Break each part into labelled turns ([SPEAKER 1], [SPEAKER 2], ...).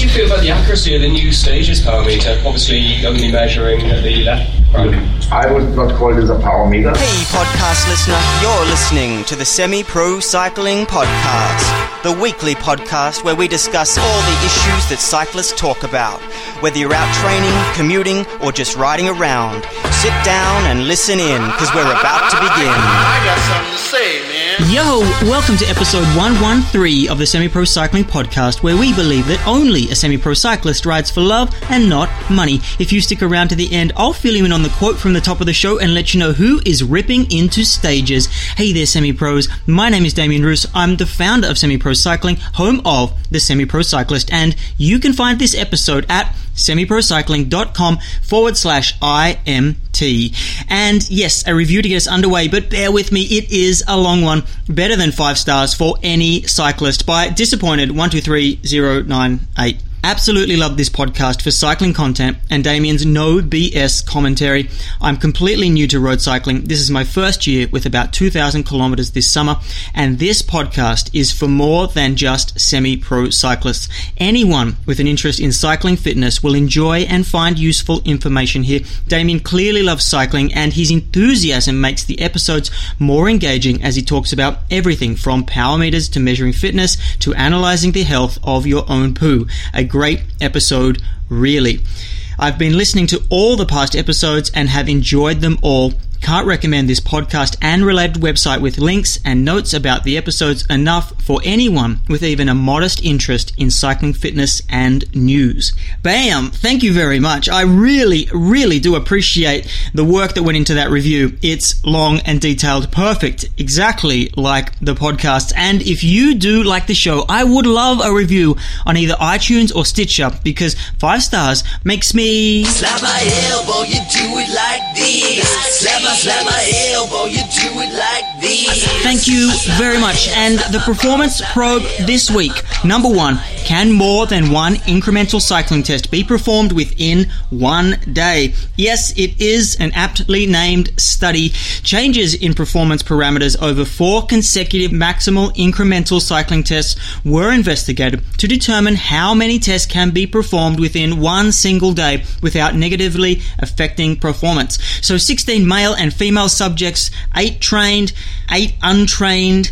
[SPEAKER 1] do you feel about the accuracy of the new stages power meter? Obviously, only measuring the left front.
[SPEAKER 2] I would not call this a power meter.
[SPEAKER 3] Hey, podcast listener, you're listening to the Semi Pro Cycling Podcast, the weekly podcast where we discuss all the issues that cyclists talk about. Whether you're out training, commuting, or just riding around, sit down and listen in because we're about to begin.
[SPEAKER 4] I got something to say, man.
[SPEAKER 5] Yo, welcome to episode 113 of the Semi Pro Cycling Podcast, where we believe that only a semi pro cyclist rides for love and not money. If you stick around to the end, I'll fill you in on the quote from the top of the show and let you know who is ripping into stages. Hey there, semi pros. My name is Damien Roos. I'm the founder of Semi Pro Cycling, home of the Semi Pro Cyclist, and you can find this episode at semiprocycling.com forward slash IMT. And yes, a review to get us underway, but bear with me, it is a long one. Better than five stars for any cyclist by Disappointed123098. Absolutely love this podcast for cycling content and Damien's no BS commentary. I'm completely new to road cycling. This is my first year with about 2,000 kilometers this summer, and this podcast is for more than just semi pro cyclists. Anyone with an interest in cycling fitness will enjoy and find useful information here. Damien clearly loves cycling, and his enthusiasm makes the episodes more engaging as he talks about everything from power meters to measuring fitness to analyzing the health of your own poo. A great episode, really. I've been listening to all the past episodes and have enjoyed them all. Can't recommend this podcast and related website with links and notes about the episodes enough for anyone with even a modest interest in cycling fitness and news. Bam! Thank you very much. I really, really do appreciate the work that went into that review. It's long and detailed, perfect, exactly like the podcast. And if you do like the show, I would love a review on either iTunes or Stitcher because five stars makes me
[SPEAKER 6] Slap my elbow, you do it like this. Slap
[SPEAKER 5] Thank you very much. And the performance probe this week. Number one, can more than one incremental cycling test be performed within one day? Yes, it is an aptly named study. Changes in performance parameters over four consecutive maximal incremental cycling tests were investigated to determine how many tests can be performed within one single day without negatively affecting performance. So 16 male and female subjects, 8 trained, 8 untrained,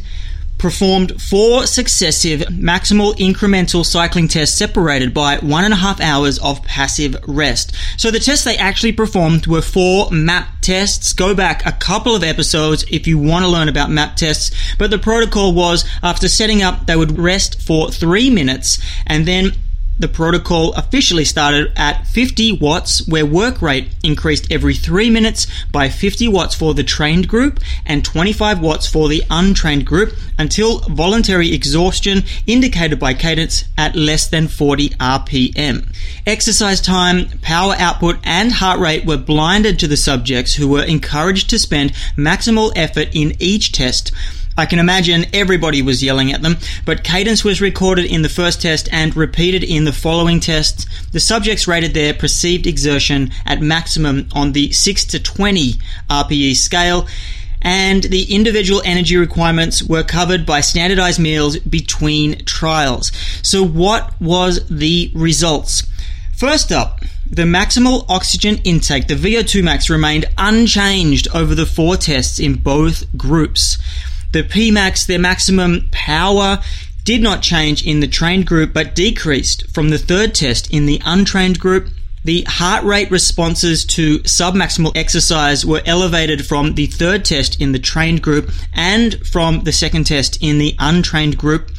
[SPEAKER 5] performed four successive maximal incremental cycling tests separated by one and a half hours of passive rest. So the tests they actually performed were four map tests. Go back a couple of episodes if you want to learn about map tests. But the protocol was after setting up, they would rest for three minutes and then the protocol officially started at 50 watts, where work rate increased every 3 minutes by 50 watts for the trained group and 25 watts for the untrained group until voluntary exhaustion indicated by cadence at less than 40 RPM. Exercise time, power output, and heart rate were blinded to the subjects who were encouraged to spend maximal effort in each test. I can imagine everybody was yelling at them, but cadence was recorded in the first test and repeated in the following tests. The subjects rated their perceived exertion at maximum on the 6 to 20 RPE scale, and the individual energy requirements were covered by standardized meals between trials. So, what was the results? First up, the maximal oxygen intake, the VO2 max, remained unchanged over the four tests in both groups. The Pmax, their maximum power, did not change in the trained group but decreased from the third test in the untrained group. The heart rate responses to submaximal exercise were elevated from the third test in the trained group and from the second test in the untrained group.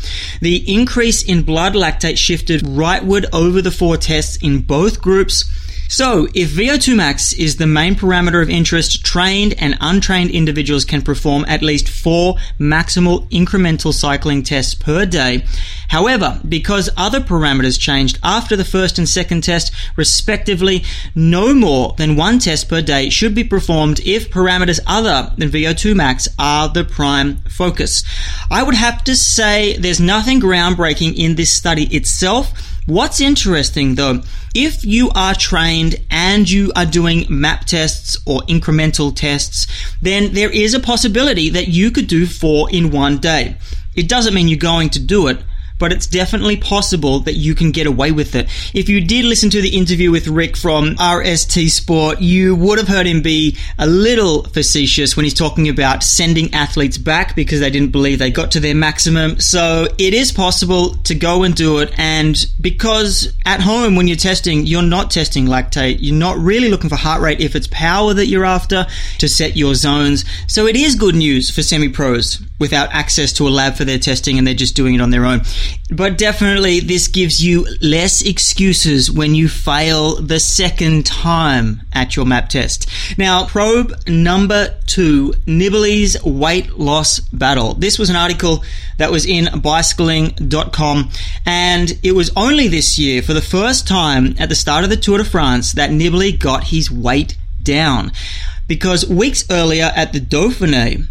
[SPEAKER 5] The increase in blood lactate shifted rightward over the four tests in both groups. So, if VO2 max is the main parameter of interest, trained and untrained individuals can perform at least four maximal incremental cycling tests per day. However, because other parameters changed after the first and second test, respectively, no more than one test per day should be performed if parameters other than VO2 max are the prime focus. I would have to say there's nothing groundbreaking in this study itself. What's interesting though, if you are trained and you are doing map tests or incremental tests, then there is a possibility that you could do four in one day. It doesn't mean you're going to do it, but it's definitely possible that you can get away with it. If you did listen to the interview with Rick from RST Sport, you would have heard him be a little facetious when he's talking about sending athletes back because they didn't believe they got to their maximum. So it is possible to go and do it. And because at home, when you're testing, you're not testing lactate, you're not really looking for heart rate if it's power that you're after to set your zones. So it is good news for semi pros without access to a lab for their testing and they're just doing it on their own. But definitely, this gives you less excuses when you fail the second time at your map test. Now, probe number two Nibali's weight loss battle. This was an article that was in bicycling.com, and it was only this year, for the first time at the start of the Tour de France, that Nibali got his weight down. Because weeks earlier at the Dauphiné,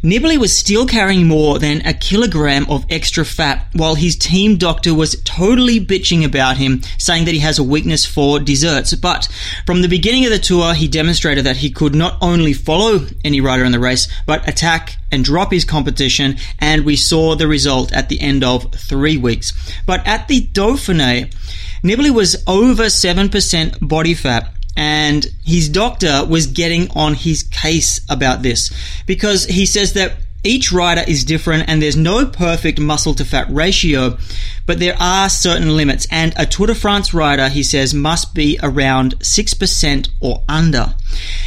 [SPEAKER 5] Nibali was still carrying more than a kilogram of extra fat while his team doctor was totally bitching about him, saying that he has a weakness for desserts. But from the beginning of the tour, he demonstrated that he could not only follow any rider in the race, but attack and drop his competition, and we saw the result at the end of three weeks. But at the Dauphiné, Nibali was over 7% body fat and his doctor was getting on his case about this because he says that each rider is different and there's no perfect muscle to fat ratio, but there are certain limits. And a Tour de France rider, he says, must be around 6% or under.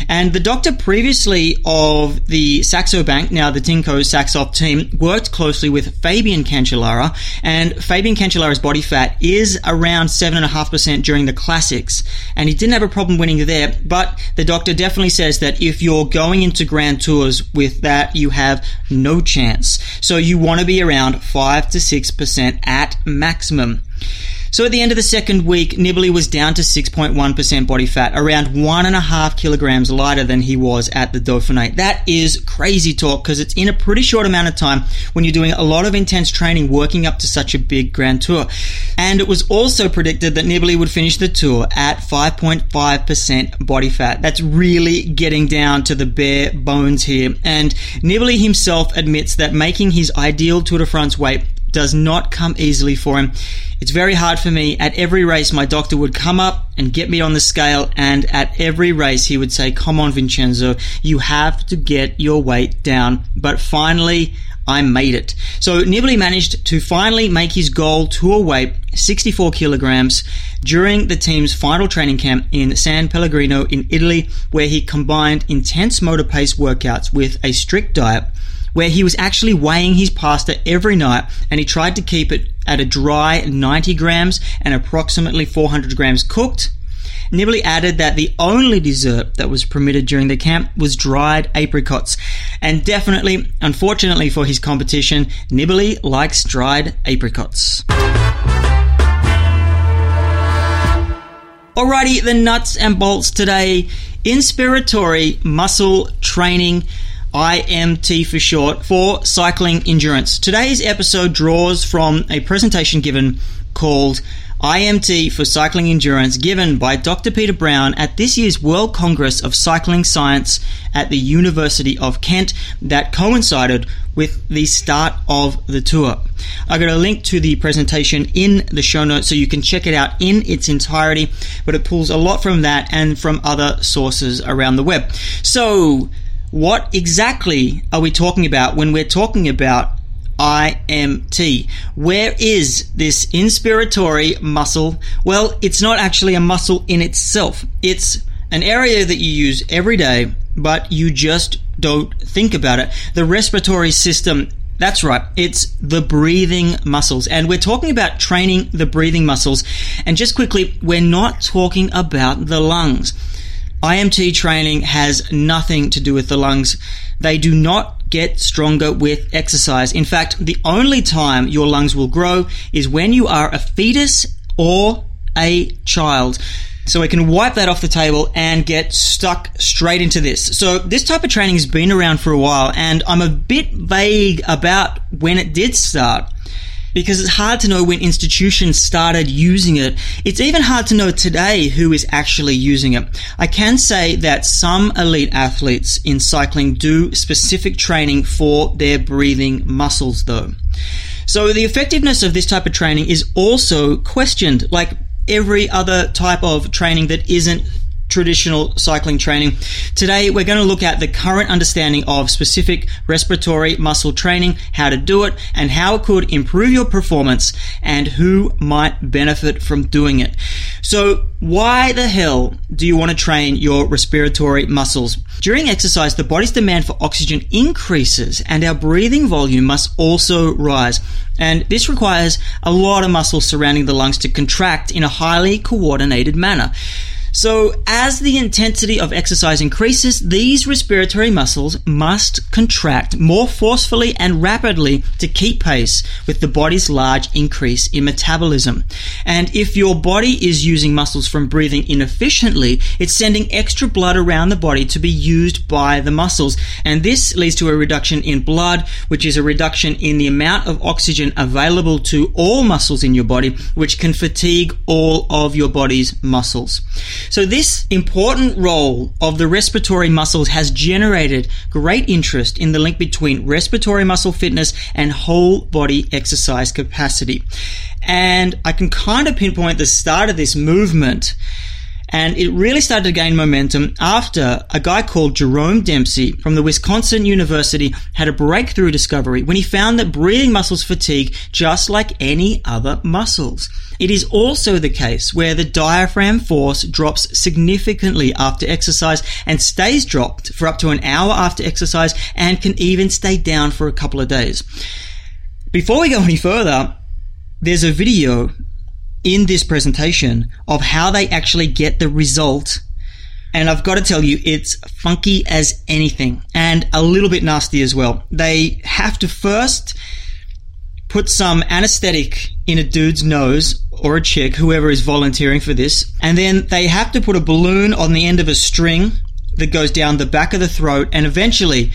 [SPEAKER 5] And the doctor previously of the Saxo Bank, now the Tinkoff Saxo team, worked closely with Fabian Cancellara, and Fabian Cancellara's body fat is around 7.5% during the classics. And he didn't have a problem winning there, but the doctor definitely says that if you're going into Grand Tours with that, you have no chance. So you want to be around 5 to 6% at maximum. So at the end of the second week, Nibali was down to 6.1% body fat, around one and a half kilograms lighter than he was at the Dauphiné. That is crazy talk because it's in a pretty short amount of time when you're doing a lot of intense training working up to such a big Grand Tour. And it was also predicted that Nibali would finish the tour at 5.5% body fat. That's really getting down to the bare bones here. And Nibali himself admits that making his ideal Tour de France weight does not come easily for him. It's very hard for me. At every race, my doctor would come up and get me on the scale, and at every race, he would say, Come on, Vincenzo, you have to get your weight down. But finally, I made it. So Nibali managed to finally make his goal to a weight 64 kilograms during the team's final training camp in San Pellegrino in Italy, where he combined intense motor pace workouts with a strict diet where he was actually weighing his pasta every night and he tried to keep it at a dry 90 grams and approximately 400 grams cooked. Nibali added that the only dessert that was permitted during the camp was dried apricots. And definitely, unfortunately for his competition, Nibali likes dried apricots. Alrighty, the nuts and bolts today. Inspiratory muscle training IMT for short, for cycling endurance. Today's episode draws from a presentation given called IMT for Cycling Endurance given by Dr. Peter Brown at this year's World Congress of Cycling Science at the University of Kent that coincided with the start of the tour. I've got a link to the presentation in the show notes so you can check it out in its entirety, but it pulls a lot from that and from other sources around the web. So, what exactly are we talking about when we're talking about IMT? Where is this inspiratory muscle? Well, it's not actually a muscle in itself. It's an area that you use every day, but you just don't think about it. The respiratory system that's right. It's the breathing muscles. And we're talking about training the breathing muscles. And just quickly, we're not talking about the lungs. IMT training has nothing to do with the lungs. They do not get stronger with exercise. In fact, the only time your lungs will grow is when you are a fetus or a child. So we can wipe that off the table and get stuck straight into this. So this type of training has been around for a while and I'm a bit vague about when it did start because it's hard to know when institutions started using it. It's even hard to know today who is actually using it. I can say that some elite athletes in cycling do specific training for their breathing muscles though. So the effectiveness of this type of training is also questioned, like every other type of training that isn't traditional cycling training. Today, we're going to look at the current understanding of specific respiratory muscle training, how to do it, and how it could improve your performance and who might benefit from doing it. So, why the hell do you want to train your respiratory muscles? During exercise, the body's demand for oxygen increases and our breathing volume must also rise. And this requires a lot of muscles surrounding the lungs to contract in a highly coordinated manner. So, as the intensity of exercise increases, these respiratory muscles must contract more forcefully and rapidly to keep pace with the body's large increase in metabolism. And if your body is using muscles from breathing inefficiently, it's sending extra blood around the body to be used by the muscles. And this leads to a reduction in blood, which is a reduction in the amount of oxygen available to all muscles in your body, which can fatigue all of your body's muscles. So this important role of the respiratory muscles has generated great interest in the link between respiratory muscle fitness and whole body exercise capacity. And I can kind of pinpoint the start of this movement and it really started to gain momentum after a guy called Jerome Dempsey from the Wisconsin University had a breakthrough discovery when he found that breathing muscles fatigue just like any other muscles. It is also the case where the diaphragm force drops significantly after exercise and stays dropped for up to an hour after exercise and can even stay down for a couple of days. Before we go any further, there's a video in this presentation of how they actually get the result. And I've got to tell you, it's funky as anything and a little bit nasty as well. They have to first put some anesthetic in a dude's nose or a chick, whoever is volunteering for this. And then they have to put a balloon on the end of a string that goes down the back of the throat. And eventually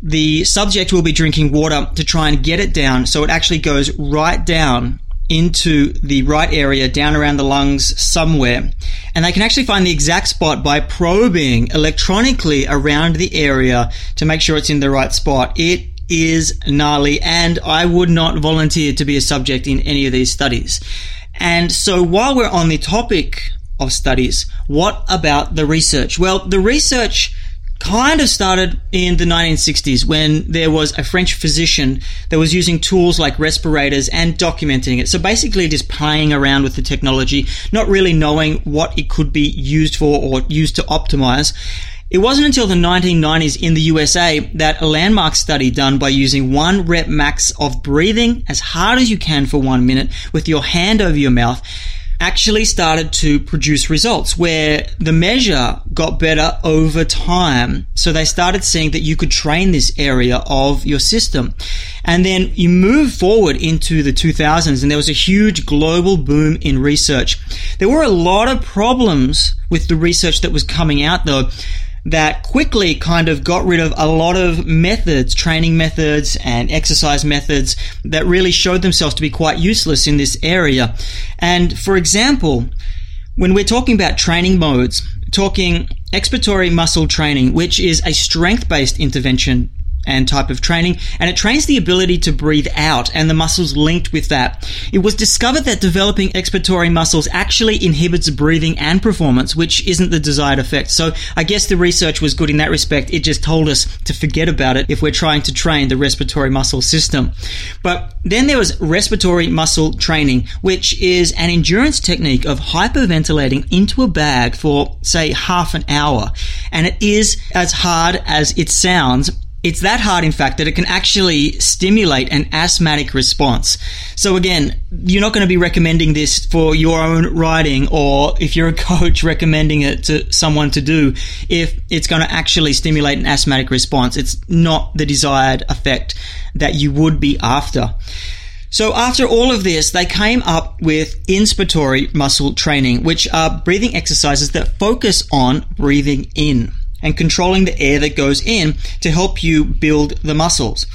[SPEAKER 5] the subject will be drinking water to try and get it down so it actually goes right down into the right area down around the lungs somewhere. And they can actually find the exact spot by probing electronically around the area to make sure it's in the right spot. It is gnarly and I would not volunteer to be a subject in any of these studies. And so while we're on the topic of studies, what about the research? Well, the research kind of started in the 1960s when there was a French physician that was using tools like respirators and documenting it. So basically just playing around with the technology, not really knowing what it could be used for or used to optimize. It wasn't until the 1990s in the USA that a landmark study done by using one rep max of breathing as hard as you can for one minute with your hand over your mouth actually started to produce results where the measure got better over time. So they started seeing that you could train this area of your system. And then you move forward into the 2000s and there was a huge global boom in research. There were a lot of problems with the research that was coming out though that quickly kind of got rid of a lot of methods, training methods and exercise methods that really showed themselves to be quite useless in this area. And for example, when we're talking about training modes, talking expiratory muscle training, which is a strength based intervention and type of training, and it trains the ability to breathe out and the muscles linked with that. It was discovered that developing expiratory muscles actually inhibits breathing and performance, which isn't the desired effect. So I guess the research was good in that respect. It just told us to forget about it if we're trying to train the respiratory muscle system. But then there was respiratory muscle training, which is an endurance technique of hyperventilating into a bag for, say, half an hour. And it is as hard as it sounds it's that hard, in fact, that it can actually stimulate an asthmatic response. So again, you're not going to be recommending this for your own riding or if you're a coach recommending it to someone to do if it's going to actually stimulate an asthmatic response. It's not the desired effect that you would be after. So after all of this, they came up with inspiratory muscle training, which are breathing exercises that focus on breathing in and controlling the air that goes in to help you build the muscles.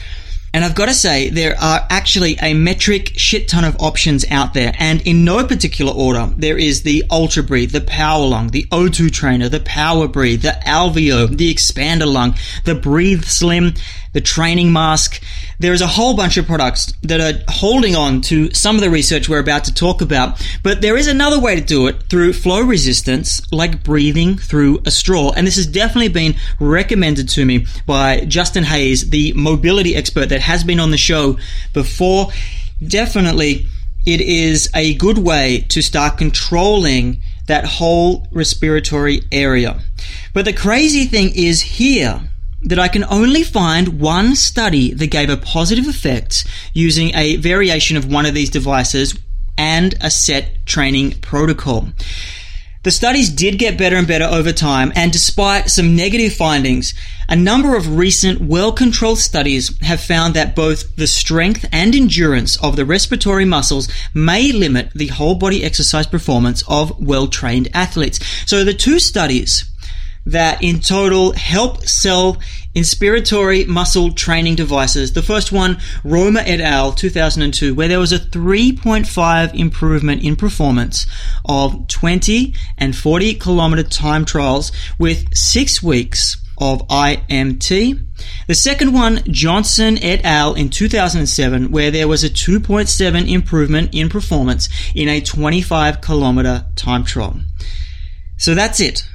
[SPEAKER 5] And I've got to say, there are actually a metric shit ton of options out there. And in no particular order, there is the Ultra Breathe, the Power Lung, the O2 Trainer, the Power Breathe, the Alveo, the Expand-a-Lung, the Breathe Slim, the training mask. There is a whole bunch of products that are holding on to some of the research we're about to talk about, but there is another way to do it through flow resistance, like breathing through a straw. And this has definitely been recommended to me by Justin Hayes, the mobility expert that has been on the show before. Definitely, it is a good way to start controlling that whole respiratory area. But the crazy thing is here that I can only find one study that gave a positive effect using a variation of one of these devices and a set training protocol. The studies did get better and better over time, and despite some negative findings, a number of recent well controlled studies have found that both the strength and endurance of the respiratory muscles may limit the whole body exercise performance of well trained athletes. So the two studies that in total help sell inspiratory muscle training devices. The first one, Romer et al. 2002, where there was a 3.5 improvement in performance of 20 and 40 kilometer time trials with six weeks of IMT. The second one, Johnson et al. in 2007, where there was a 2.7 improvement in performance in a 25 kilometer time trial. So that's it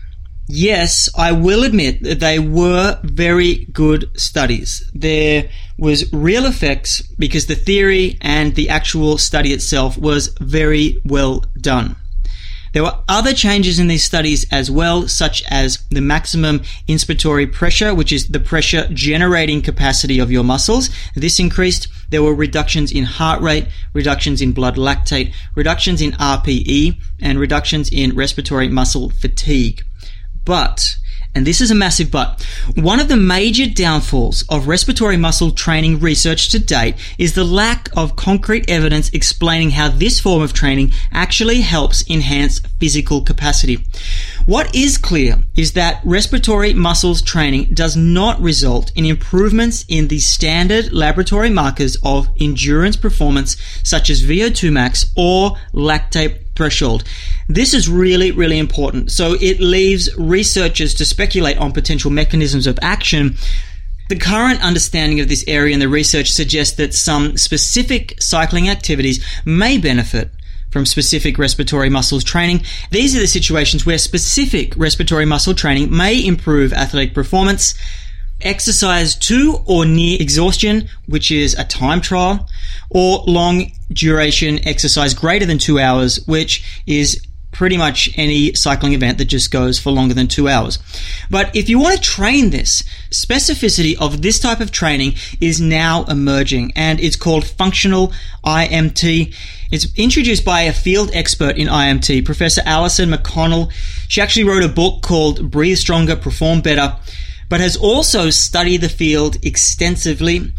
[SPEAKER 5] yes, I will admit that they were very good studies. There was real effects because the theory and the actual study itself was very well done. There were other changes in these studies as well, such as the maximum inspiratory pressure, which is the pressure generating capacity of your muscles. This increased. There were reductions in heart rate, reductions in blood lactate, reductions in RPE, and reductions in respiratory muscle fatigue. But, and this is a massive but, one of the major downfalls of respiratory muscle training research to date is the lack of concrete evidence explaining how this form of training actually helps enhance physical capacity. What is clear is that respiratory muscles training does not result in improvements in the standard laboratory markers of endurance performance such as VO2 max or lactate threshold. This is really, really important. So it leaves researchers to speculate on potential mechanisms of action. The current understanding of this area in the research suggests that some specific cycling activities may benefit from specific respiratory muscles training. These are the situations where specific respiratory muscle training may improve athletic performance exercise to or near exhaustion, which is a time trial, or long duration exercise greater than two hours, which is pretty much any cycling event that just goes for longer than two hours. But if you want to train this, specificity of this type of training is now emerging and it's called functional IMT. It's introduced by a field expert in IMT, Professor Alison McConnell. She actually wrote a book called Breathe Stronger, Perform Better but has also studied the field extensively.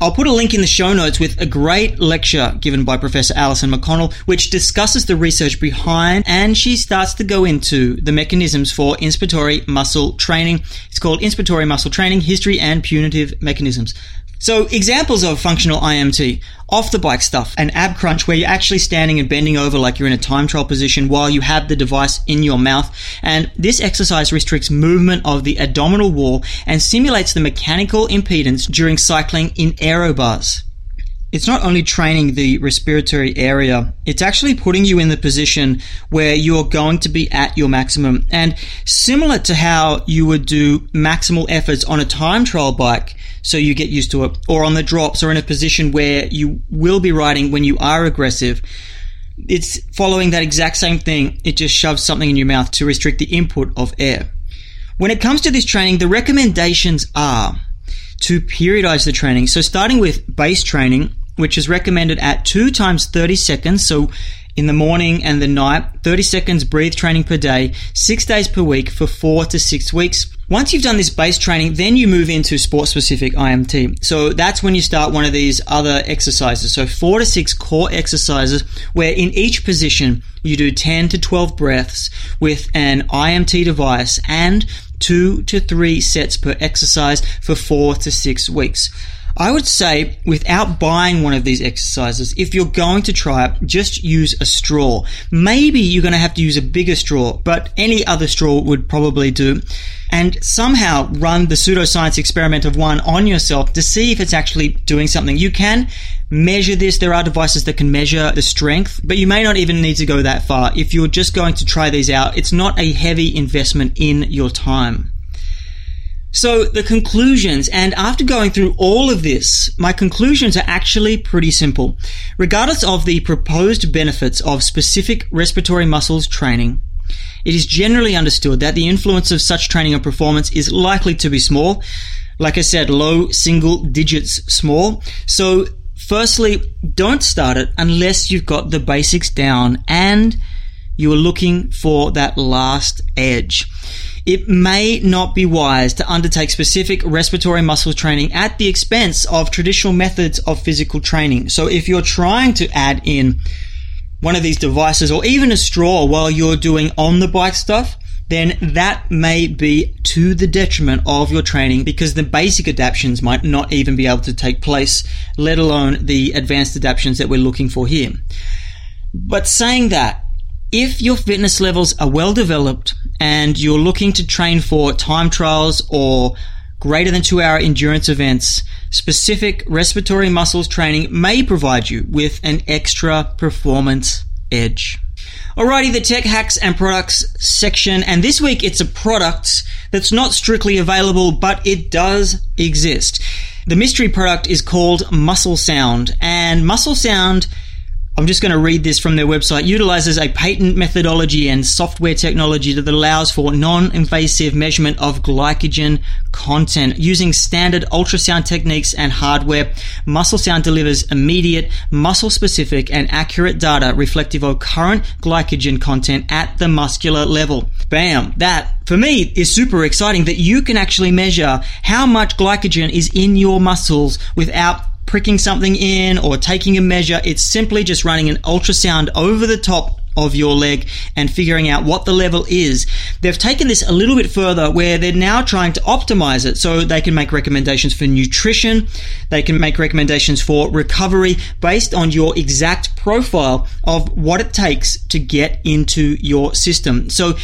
[SPEAKER 5] I'll put a link in the show notes with a great lecture given by Professor Alison McConnell, which discusses the research behind and she starts to go into the mechanisms for inspiratory muscle training. It's called Inspiratory Muscle Training History and Putative Mechanisms. So examples of functional IMT, off the bike stuff, an ab crunch where you're actually standing and bending over like you're in a time trial position while you have the device in your mouth. And this exercise restricts movement of the abdominal wall and simulates the mechanical impedance during cycling in aerobars it's not only training the respiratory area, it's actually putting you in the position where you're going to be at your maximum. And similar to how you would do maximal efforts on a time trial bike, so you get used to it, or on the drops, or in a position where you will be riding when you are aggressive. It's following that exact same thing. It just shoves something in your mouth to restrict the input of air. When it comes to this training, the recommendations are to periodize the training. So starting with base training, which is recommended at two times 30 seconds. So in the morning and the night, 30 seconds breathe training per day, six days per week for four to six weeks. Once you've done this base training, then you move into sport specific IMT. So that's when you start one of these other exercises. So four to six core exercises where in each position you do 10 to 12 breaths with an IMT device and two to three sets per exercise for four to six weeks. I would say without buying one of these exercises, if you're going to try it, just use a straw. Maybe you're going to have to use a bigger straw, but any other straw would probably do. And somehow run the pseudoscience experiment of one on yourself to see if it's actually doing something. You can measure this. There are devices that can measure the strength, but you may not even need to go that far. If you're just going to try these out, it's not a heavy investment in your time. So the conclusions, and after going through all of this, my conclusions are actually pretty simple. Regardless of the proposed benefits of specific respiratory muscles training, it is generally understood that the influence of such training on performance is likely to be small. Like I said, low single digits small. So firstly, don't start it unless you've got the basics down and you are looking for that last edge. It may not be wise to undertake specific respiratory muscle training at the expense of traditional methods of physical training. So if you're trying to add in one of these devices or even a straw while you're doing on the bike stuff, then that may be to the detriment of your training because the basic adaptations might not even be able to take place, let alone the advanced adaptations that we're looking for here. But saying that, if your fitness levels are well developed and you're looking to train for time trials or greater than two hour endurance events, specific respiratory muscles training may provide you with an extra performance edge. Alrighty, the tech hacks and products section, and this week it's a product that's not strictly available, but it does exist. The mystery product is called Muscle Sound, and Muscle Sound I'm just going to read this from their website, utilizes a patent methodology and software technology that allows for non-invasive measurement of glycogen content. Using standard ultrasound techniques and hardware, Muscle Sound delivers immediate, muscle-specific and accurate data reflective of current glycogen content at the muscular level. Bam! That, for me, is super exciting that you can actually measure how much glycogen is in your muscles without pricking something in or taking a measure. It's simply just running an ultrasound over the top of your leg and figuring out what the level is. They've taken this a little bit further where they're now trying to optimize it so they can make recommendations for nutrition, they can make recommendations for recovery based on your exact profile of what it takes to get into your system. So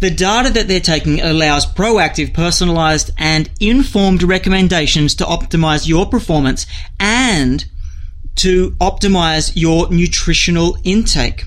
[SPEAKER 5] the data that they're taking allows proactive, personalized and informed recommendations to optimize your performance and to optimize your nutritional intake.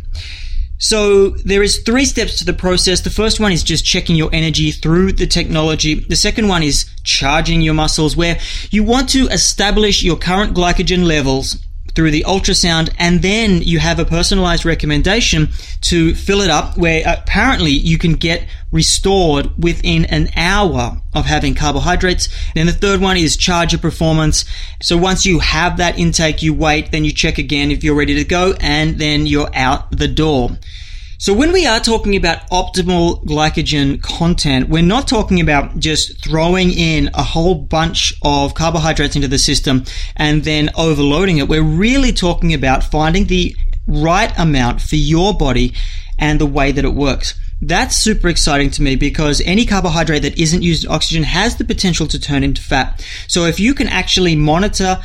[SPEAKER 5] So there is three steps to the process. The first one is just checking your energy through the technology. The second one is charging your muscles where you want to establish your current glycogen levels through the ultrasound and then you have a personalized recommendation to fill it up where apparently you can get restored within an hour of having carbohydrates. Then the third one is charge your performance. So once you have that intake, you wait, then you check again if you're ready to go, and then you're out the door. So when we are talking about optimal glycogen content, we're not talking about just throwing in a whole bunch of carbohydrates into the system and then overloading it. We're really talking about finding the right amount for your body and the way that it works. That's super exciting to me because any carbohydrate that isn't used in oxygen has the potential to turn into fat. So if you can actually monitor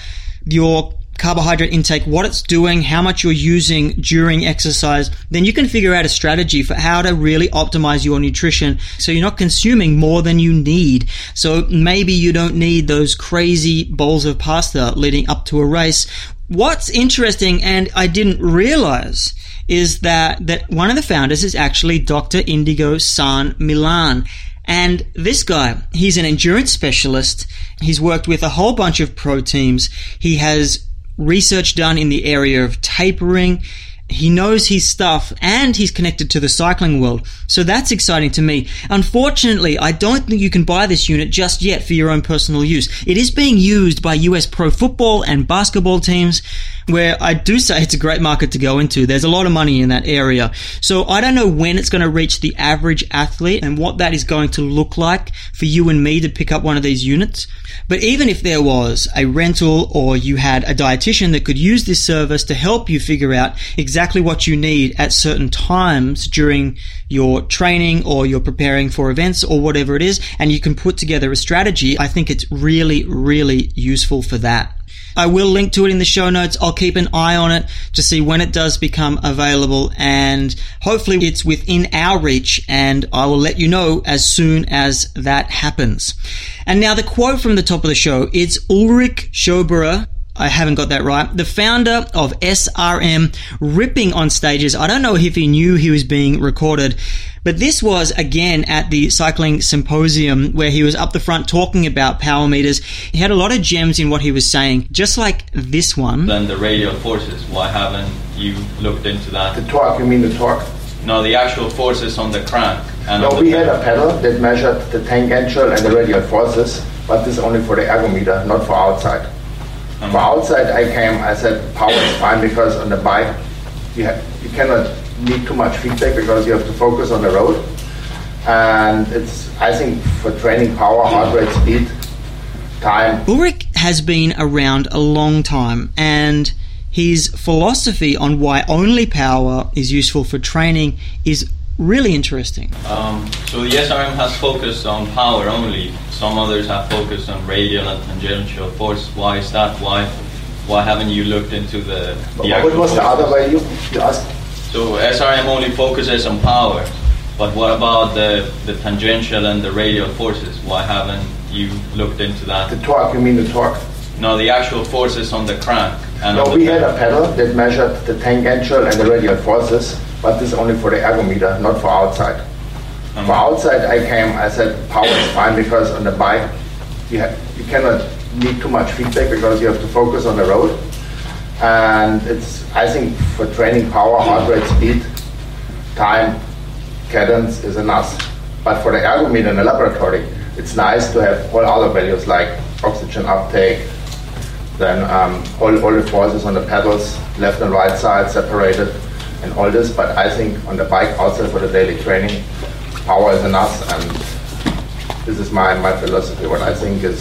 [SPEAKER 5] your carbohydrate intake, what it's doing, how much you're using during exercise, then you can figure out a strategy for how to really optimize your nutrition so you're not consuming more than you need. So maybe you don't need those crazy bowls of pasta leading up to a race. What's interesting and I didn't realize is that, that one of the founders is actually Dr. Iñigo San Millán. And this guy, he's an endurance specialist. He's worked with a whole bunch of pro teams. He has research done in the area of tapering. He knows his stuff and he's connected to the cycling world. So that's exciting to me. Unfortunately, I don't think you can buy this unit just yet for your own personal use. It is being used by US pro football and basketball teams where I do say it's a great market to go into. There's a lot of money in that area. So I don't know when it's going to reach the average athlete and what that is going to look like for you and me to pick up one of these units. But even if there was a rental or you had a dietitian that could use this service to help you figure out exactly what you need at certain times during your training or you're preparing for events or whatever it is, and you can put together a strategy, I think it's really, really useful for that. I will link to it in the show notes. I'll keep an eye on it to see when it does become available and hopefully it's within our reach and I will let you know as soon as that happens. And now the quote from the top of the show, it's Ulrich Schoberer I haven't got that right. The founder of SRM ripping on stages. I don't know if he knew he was being recorded, but this was again at the cycling symposium where he was up the front talking about power meters. He had a lot of gems in what he was saying, just like this one.
[SPEAKER 7] Then the radial forces. Why haven't you looked into that?
[SPEAKER 2] The torque, you mean the torque?
[SPEAKER 7] No, the actual forces on the crank. And
[SPEAKER 2] No,
[SPEAKER 7] on the
[SPEAKER 2] we had a
[SPEAKER 7] pedal.
[SPEAKER 2] pedal that measured the tangential and the radial forces, but this only for the ergometer, not for outside. For outside, I came, I said power is fine because on the bike, you, you cannot need too much feedback because you have to focus on the road. And it's, I think, for training power, heart rate, speed, time,
[SPEAKER 5] Ulrich has been around a long time and his philosophy on why only power is useful for training is really interesting.
[SPEAKER 7] Um, so the SRM has focused on power only. Some others have focused on radial and tangential force. Why is that? Why why haven't you looked into the, the
[SPEAKER 2] What
[SPEAKER 7] actual
[SPEAKER 2] was the other way you, you asked?
[SPEAKER 7] So SRM only focuses on power, but what about the, the tangential and the radial forces? Why haven't you looked into that?
[SPEAKER 2] The torque, you mean the torque?
[SPEAKER 7] No, the actual forces on the crank. And
[SPEAKER 2] No,
[SPEAKER 7] on the
[SPEAKER 2] we had a
[SPEAKER 7] pedal.
[SPEAKER 2] pedal that measured the tangential and the radial forces, but this is only for the ergometer, not for outside. For outside, I came, I said power is fine because on the bike, you, ha- you cannot need too much feedback because you have to focus on the road. And it's, I think, for training power, heart rate, speed, time, cadence is enough. But for the ergometer in the laboratory, it's nice to have all other values like oxygen uptake, then um, all, all the forces on the pedals, left and right side separated, and all this. But I think on the bike also for the daily training, power is enough, and this is my, my philosophy. What I think is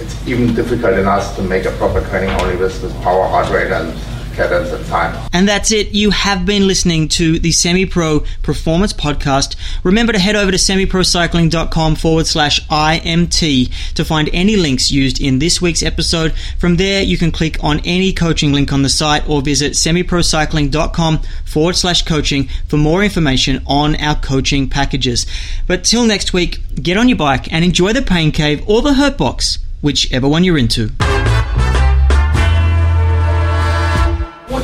[SPEAKER 2] it's even difficult enough to make a proper training only with, with power, heart rate, and cadence and time.
[SPEAKER 5] And that's it. You have been listening to the Semi Pro Performance Podcast. Remember to head over to semiprocycling.com forward slash IMT to find any links used in this week's episode. From there, you can click on any coaching link on the site or visit semiprocycling.com forward slash coaching for more information on our coaching packages. But till next week, get on your bike and enjoy the pain cave or the hurt box, whichever one you're into.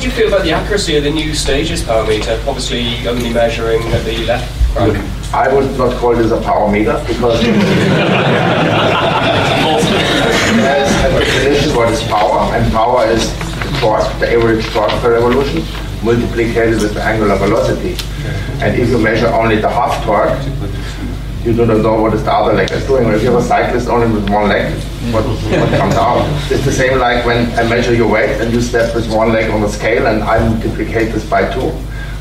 [SPEAKER 1] Do you feel about the accuracy of the new stages power meter? Obviously, only measuring the left crank.
[SPEAKER 2] I would not call this a power meter because definition what is power, and power is the torque, the average torque per revolution, multiplied with the angular velocity. And if you measure only the half torque, you do not know what is the other leg is doing. If you have a cyclist only with one leg, what, what comes out? It's the same like when I measure your weight and you step with one leg on the scale and I multiplicate this by two.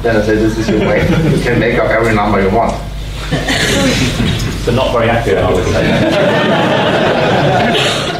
[SPEAKER 2] Then I say this is your weight. You can make up every number you want.
[SPEAKER 8] but not very accurate, I would say.